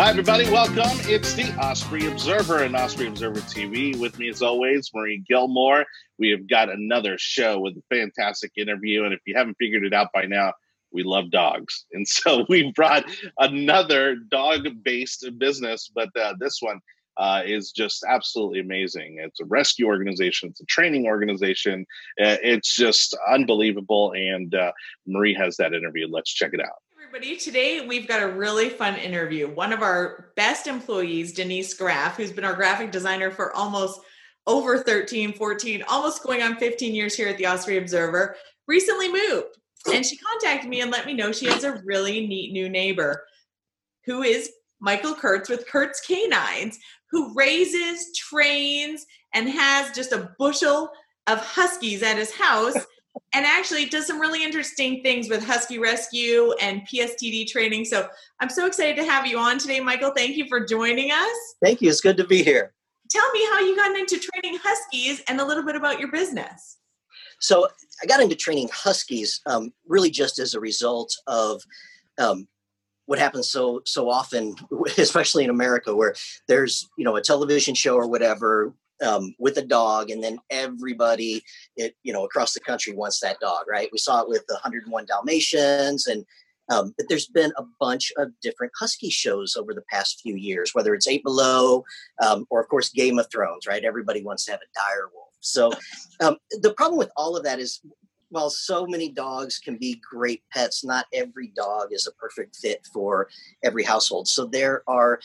Hi, everybody. Welcome. It's the Osprey Observer and Osprey Observer TV. With me, as always, Marie Gilmore. We have got another show with a fantastic interview. And if you haven't figured it out by now, we love dogs. And so we brought another dog based business, but uh, this one uh, is just absolutely amazing. It's a rescue organization, it's a training organization. Uh, it's just unbelievable. And uh, Marie has that interview. Let's check it out everybody. Today we've got a really fun interview. One of our best employees, Denise Graff, who's been our graphic designer for almost over 13, 14, almost going on 15 years here at the Osprey Observer, recently moved. And she contacted me and let me know she has a really neat new neighbor who is Michael Kurtz with Kurtz Canines, who raises, trains, and has just a bushel of huskies at his house and actually does some really interesting things with Husky Rescue and PSTD training. So I'm so excited to have you on today, Michael. Thank you for joining us. Thank you. It's good to be here. Tell me how you got into training Huskies and a little bit about your business. So I got into training Huskies um, really just as a result of um, what happens so so often, especially in America, where there's you know a television show or whatever um, with a dog, and then everybody, it you know, across the country wants that dog, right? We saw it with the 101 Dalmatians, and um, but there's been a bunch of different husky shows over the past few years, whether it's Eight Below um, or, of course, Game of Thrones, right? Everybody wants to have a dire wolf. So um, the problem with all of that is while so many dogs can be great pets, not every dog is a perfect fit for every household. So there are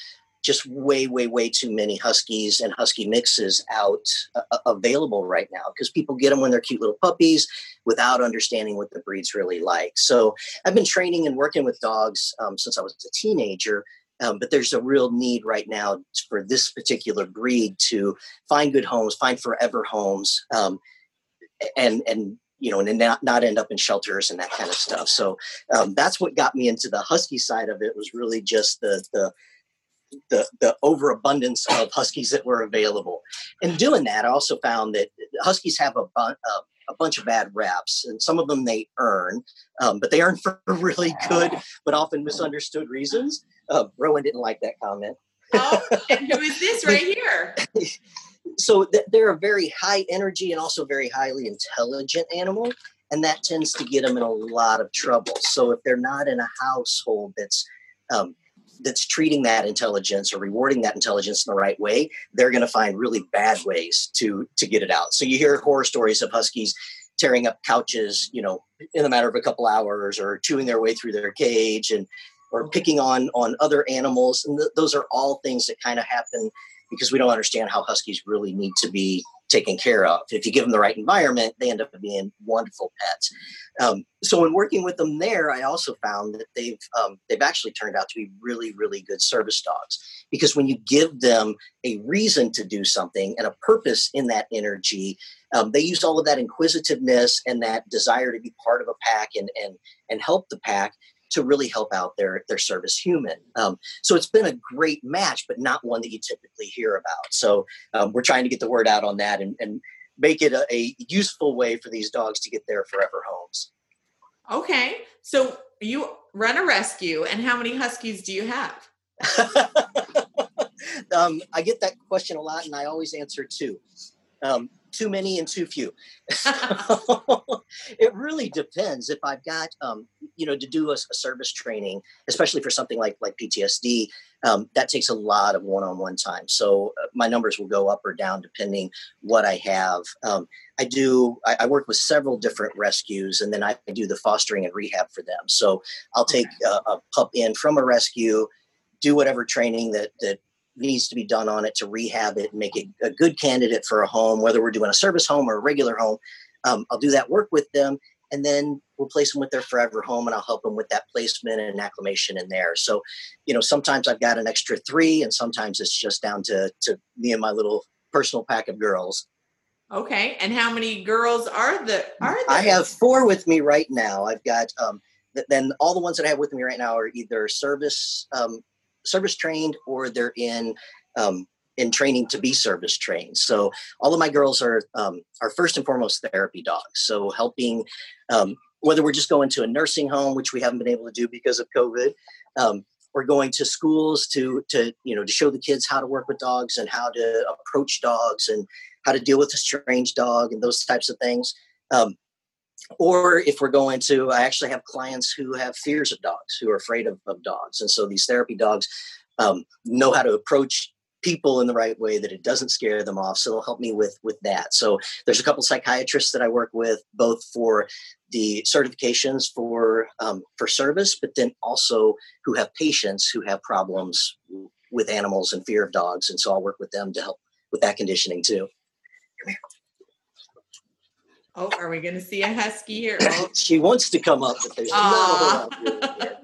just way, way, way too many Huskies and Husky mixes out uh, uh available right now because people get them when they're cute little puppies without understanding what the breed's really like. So I've been training and working with dogs um, since I was a teenager. Um, but there's a real need right now for this particular breed to find good homes, find forever homes, um, and and you know, and not not end up in shelters and that kind of stuff. So um, that's what got me into the husky side of it. Was really just the the the, the overabundance of huskies that were available. In doing that, I also found that huskies have a, bu- a, a bunch of bad reps, and some of them they earn, um, but they earn for really good but often misunderstood reasons. Uh, Rowan didn't like that comment. Oh, and who is this right here? so th- they're a very high energy and also very highly intelligent animal and that tends to get them in a lot of trouble so if they're not in a household that's um, that's treating that intelligence or rewarding that intelligence in the right way, they're going to find really bad ways to to get it out. So you hear horror stories of huskies tearing up couches, you know, in a matter of a couple hours, or chewing their way through their cage, and or mm-hmm. picking on on other animals. And th- those are all things that kind of happen because we don't understand how huskies really need to be taken care of. If you give them the right environment, they end up being wonderful pets. Um, so in working with them there, I also found that they've um, they've actually turned out to be really really good service dogs because when you give them a reason to do something and a purpose in that energy, um, they use all of that inquisitiveness and that desire to be part of a pack and and and help the pack to really help out their their service human. Um, so it's been a great match, but not one that you typically hear about. So um, we're trying to get the word out on that and, and make it a, a, useful way for these dogs to get their forever homes. Okay, so you run a rescue, and how many huskies do you have? um, I get that question a lot, and I always answer two. Too many and too few. it really depends. If I've got, um, you know, to do a, a, service training, especially for something like like PTSD, um, that takes a lot of one-on-one time. So uh, my numbers will go up or down depending what I have. Um, I do. I, I, work with several different rescues, and then I do the fostering and rehab for them. So I'll take a, a pup in from a rescue, do whatever training that that needs to be done on it to rehab it and make it a good candidate for a home, whether we're doing a service home or a regular home. Um, I'll do that work with them and then we'll place them with their forever home and I'll help them with that placement and acclimation in there. So, you know, sometimes I've got an extra three and sometimes it's just down to, to me and my little personal pack of girls. Okay. And how many girls are the are there? I have four with me right now. I've got um then all the ones that I have with me right now are either service um, service trained or they're in um, in training to be service trained. So all of my girls are um, are first and foremost therapy dogs. So helping um, whether we're just going to a nursing home, which we haven't been able to do because of COVID, um, or going to schools to to you know to show the kids how to work with dogs and how to approach dogs and how to deal with a strange dog and those types of things. Um, or if we're going to, I actually have clients who have fears of dogs, who are afraid of, of dogs, and so these therapy dogs um, know how to approach people in the right way that it doesn't scare them off. So they'll help me with with that. So there's a couple psychiatrists that i work with both for the certifications for um, for service but then also who have patients who have problems with animals and fear of dogs. And so i'll work with them to help with that conditioning too Oh, are we going to see a husky here? Oh. she wants to come up, but there's not a whole lot here.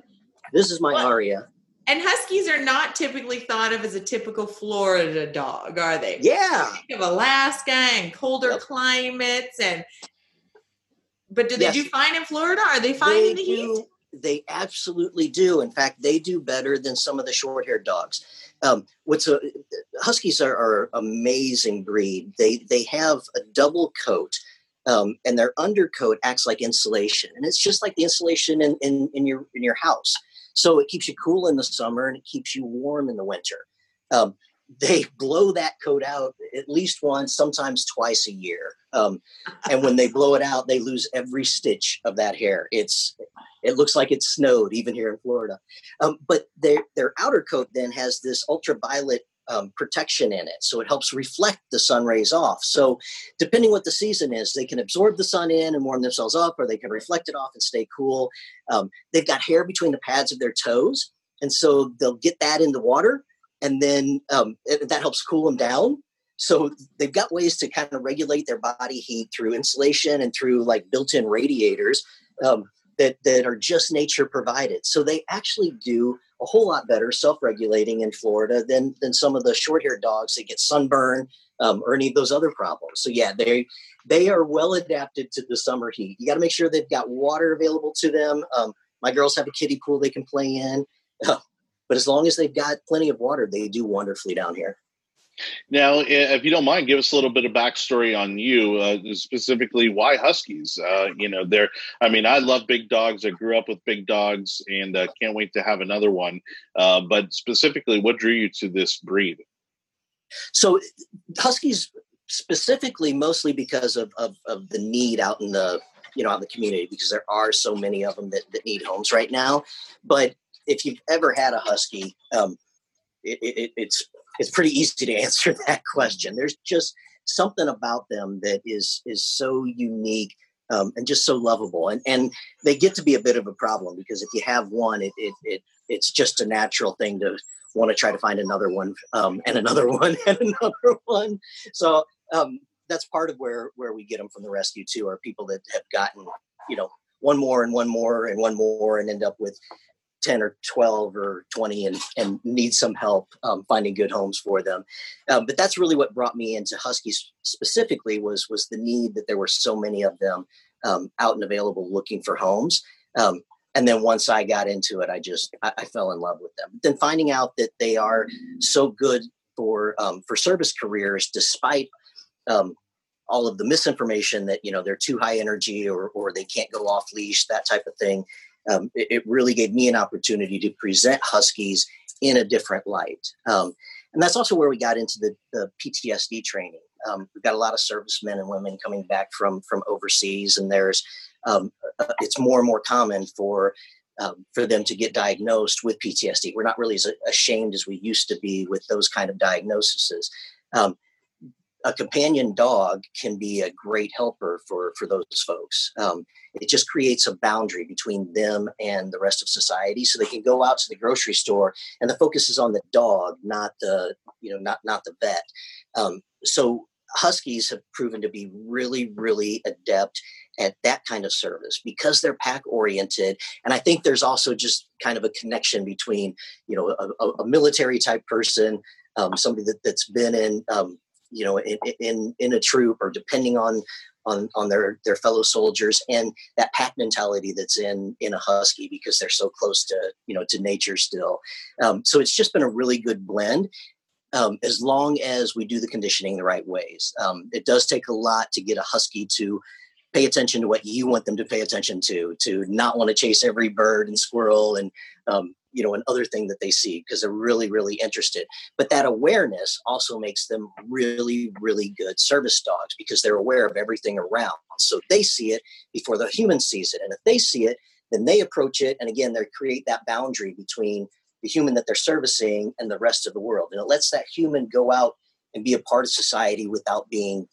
This is my What? Aria. And huskies are not typically thought of as a typical Florida dog, are they? Yeah. Think of Alaska and colder Yep. climates and but do they Yes. do fine in Florida? Are they fine They in the heat? They absolutely do. In fact, they do better than some of the short-haired dogs. Um, what's a huskies are, are amazing breed. They they have a double coat, um, and their undercoat acts like insulation, and it's just like the insulation in, in in your in your house. So it keeps you cool in the summer and it keeps you warm in the winter. Um, they blow that coat out at least once, sometimes twice a year. Um, and when they blow it out, they lose every stitch of that hair. It's it looks like it snowed even here in Florida. Um, but their their outer coat then has this ultraviolet um, protection in it, so it helps reflect the sun rays off. So depending what the season is, they can absorb the sun in and warm themselves up, or they can reflect it off and stay cool. Um, they've got hair between the pads of their toes, and so they'll get that in the water, and then um, it- that helps cool them down. So they've got ways to kind of regulate their body heat through insulation and through like built-in radiators um, that that are just nature provided. So they actually do a whole lot better self-regulating in Florida than than some of the short-haired dogs that get sunburn um, or any of those other problems. So yeah, they they are well adapted to the summer heat. You got to make sure they've got water available to them. Um, my girls have a kiddie pool they can play in, but as long as they've got plenty of water, they do wonderfully down here. Now, if you don't mind, give us a little bit of backstory on you, uh, specifically why Huskies. Uh, you know, they're. I mean, I love big dogs. I grew up with big dogs, and uh, can't wait to have another one. Uh, but specifically, what drew you to this breed? So Huskies specifically, mostly because of, of, of the need out in the you know out in the community, because there are so many of them that, that need homes right now. But if you've ever had a Husky, um, it, it, it's it's pretty easy to answer that question. There's just something about them that is is so unique um, and just so lovable, and and they get to be a bit of a problem because if you have one, it it, it it's just a natural thing to want to try to find another one um, and another one and another one. So um, that's part of where where we get them from the rescue too. Are people that have gotten you know one more and one more and one more and end up with 10 or 12 or 20 and, and need some help um, finding good homes for them. Um, but that's really what brought me into Huskies specifically was, was the need that there were so many of them um, out and available looking for homes. Um, and then once I got into it, I just, I, I fell in love with them. Then finding out that they are so good for, um, for service careers, despite um, all of the misinformation that, you know, they're too high energy or, or they can't go off leash, that type of thing um, it, it, really gave me an opportunity to present Huskies in a different light. Um, and that's also where we got into the, the PTSD training. Um, we've got a lot of servicemen and women coming back from from overseas, and there's um, uh, it's more and more common for um, for them to get diagnosed with PTSD. We're not really as ashamed as we used to be with those kind of diagnoses. Um, a companion dog can be a great helper for for those folks. Um, it just creates a boundary between them and the rest of society, so they can go out to the grocery store, and the focus is on the dog, not the you know not not the vet. Um, so huskies have proven to be really really adept at that kind of service because they're pack oriented and i think there's also just kind of a connection between you know a, a military type person um, somebody that, that's been in um, you know in, in in a troop or depending on on on their their fellow soldiers and that pack mentality that's in in a husky because they're so close to you know to nature still. Um, so it's just been a really good blend um, as long as we do the conditioning the right ways. Um, it does take a lot to get a husky to pay attention to what you want them to pay attention to to not want to chase every bird and squirrel and um, you know another thing that they see because they're really really interested. But that awareness also makes them really really good service dogs because they're aware of everything around. So they see it before the human sees it. And if they see it then they approach it and again they create that boundary between the human that they're servicing and the rest of the world. And it lets that human go out and be a part of society without being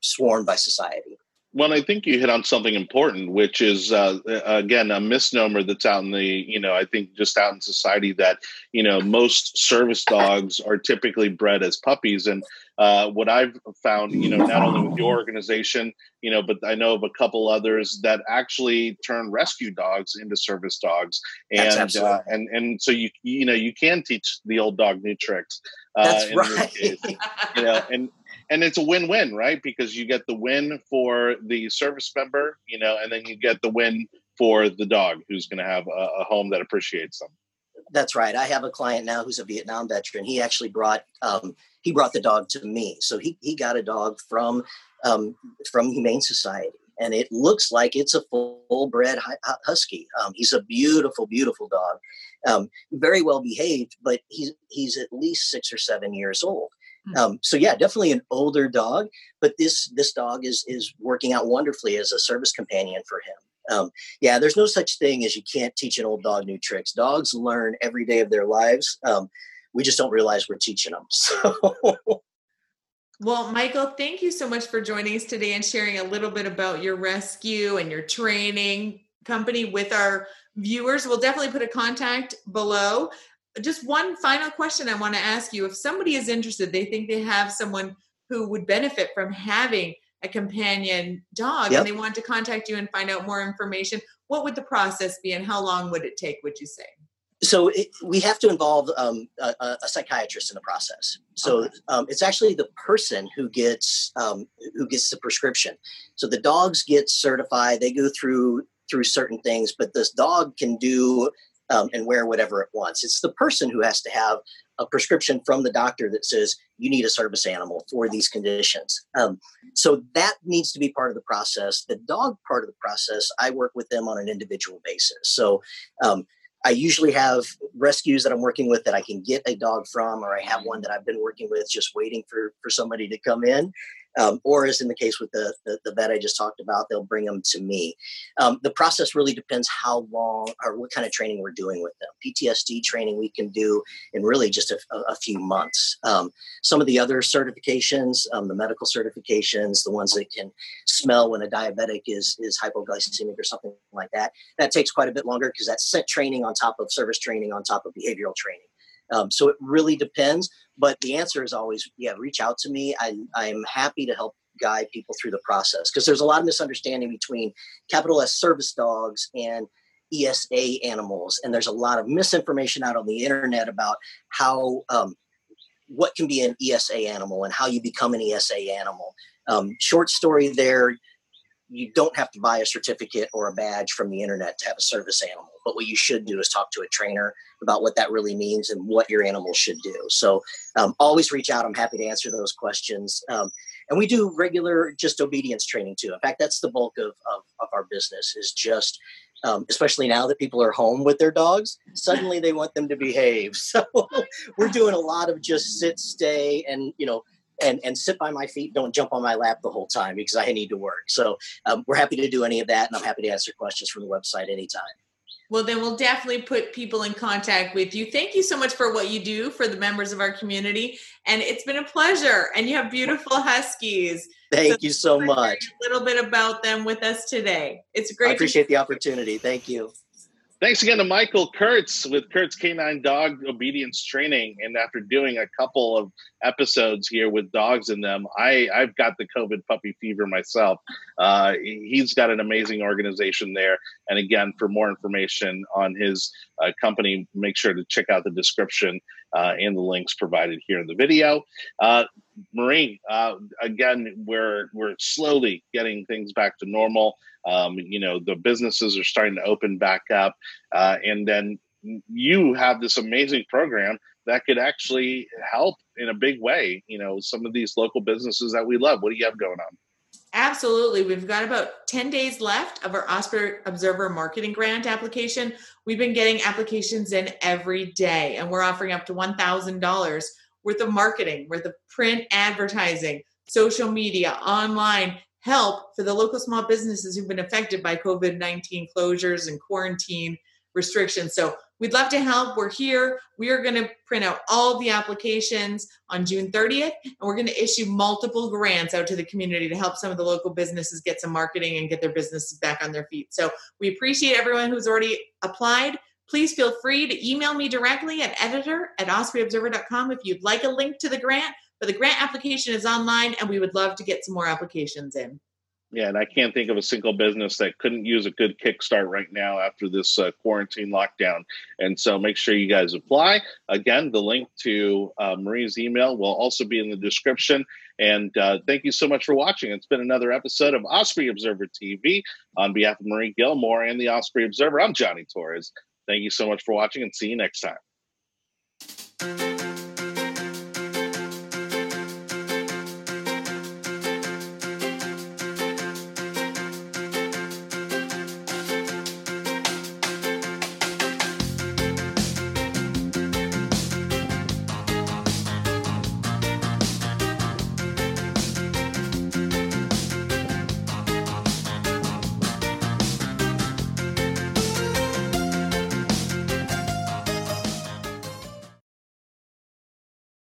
sworn by society well, I think you hit on something important, which is uh, again a misnomer that's out in the you know I think just out in society that you know most service dogs are typically bred as puppies, and uh, what I've found, you know, not only with your organization, you know, but I know of a couple others that actually turn rescue dogs into service dogs, and uh, and and so you you know you can teach the old dog new tricks. Uh, That's right. Case, you know, and and it's a win-win right? Because you get the win for the service member you know and then you get the win for the dog who's going to have a, a, home that appreciates them. That's right. I have a client now who's a vietnam veteran. He actually brought um, he brought the dog to me. So he, he got a dog from um, from humane society and it looks like it's a full bred husky. Um, he's a beautiful beautiful dog. Um, very well behaved but he's he's at least six or seven years old. Um, so yeah, definitely an older dog, but this this dog is is working out wonderfully as a service companion for him. Um, yeah, there's no such thing as you can't teach an old dog new tricks. Dogs learn every day of their lives. Um, we just don't realize we're teaching them. So. Well, Michael, thank you so much for joining us today and sharing a little bit about your rescue and your training company with our viewers. We'll definitely put a contact below just one final question I want to ask you. If somebody is interested, they think they have someone who would benefit from having a companion dog yep. and they want to contact you and find out more information, what would the process be and how long would it take, would you say? So it, we have to involve um, a, a, psychiatrist in the process. So okay. um, it's actually the person who gets um, who gets the prescription. So the dogs get certified; they go through through certain things, but this dog can do um, and wear whatever it wants. It's the person who has to have a prescription from the doctor that says you need a service animal for these conditions. Um, so that needs to be part of the process. The dog part of the process, I work with them on an individual basis. So um, I usually have rescues that I'm working with that I can get a dog from, or I have one that I've been working with just waiting for for somebody to come in um, or as in the case with the, the, the vet I just talked about, they'll bring them to me. Um, the process really depends how long or what kind of training we're doing with them. PTSD training we can do in really just a, a few months. Um, some of the other certifications, um, the medical certifications, the ones that can smell when a diabetic is is hypoglycemic or something like that, that takes quite a bit longer because that's set training on top of service training on top of behavioral training. Um, so it really depends. But the answer is always, yeah, reach out to me. I, I'm happy to help guide people through the process because there's a lot of misunderstanding between capital S service dogs and ESA animals. And there's a lot of misinformation out on the internet about how, um, what can be an ESA animal and how you become an ESA animal. Um, short story there, you don't have to buy a certificate or a badge from the internet to have a service animal. But what you should do is talk to a trainer about what that really means and what your animal should do. So um, always reach out. I'm happy to answer those questions. Um, and we do regular just obedience training too. In fact, that's the bulk of, of, of our business is just, um, especially now that people are home with their dogs, suddenly they want them to behave. So we're doing a lot of just sit, stay, and, you know, and, and sit by my feet. Don't jump on my lap the whole time because I need to work. So um, we're happy to do any of that. And I'm happy to answer questions from the website anytime. Well, then we'll definitely put people in contact with you. Thank you so much for what you do for the members of our community. And it's been a pleasure. And you have beautiful Huskies. Thank so you so much. A little bit about them with us today. It's great. I appreciate the opportunity. Thank you. Thanks again to Michael Kurtz with Kurtz Canine Dog Obedience Training. And after doing a couple of episodes here with dogs in them, I, I've got the COVID puppy fever myself. Uh, he's got an amazing organization there. And again, for more information on his uh, company, make sure to check out the description uh, and the links provided here in the video. Uh, Maureen, uh, again, we're we're slowly getting things back to normal. Um, you know, the businesses are starting to open back up, uh, and then you have this amazing program that could actually help in a big way. You know, some of these local businesses that we love. What do you have going on? Absolutely. We've got about 10 days left of our Osprey Observer Marketing Grant application. We've been getting applications in every day, and we're offering up to $1,000 worth of marketing, worth of print advertising, social media, online help for the local small businesses who've been affected by COVID 19 closures and quarantine restrictions. So we'd love to help. We're here. We are going to print out all the applications on June 30th, and we're going to issue multiple grants out to the community to help some of the local businesses get some marketing and get their businesses back on their feet. So we appreciate everyone who's already applied. Please feel free to email me directly at editor at ospreyobserver.com if you'd like a link to the grant. But the grant application is online, and we would love to get some more applications in. Yeah, and I can't think of a single business that couldn't use a good kickstart right now after this uh, quarantine lockdown. And so make sure you guys apply. Again, the link to uh, Marie's email will also be in the description. And uh, thank you so much for watching. It's been another episode of Osprey Observer TV. On behalf of Marie Gilmore and the Osprey Observer, I'm Johnny Torres. Thank you so much for watching and see you next time.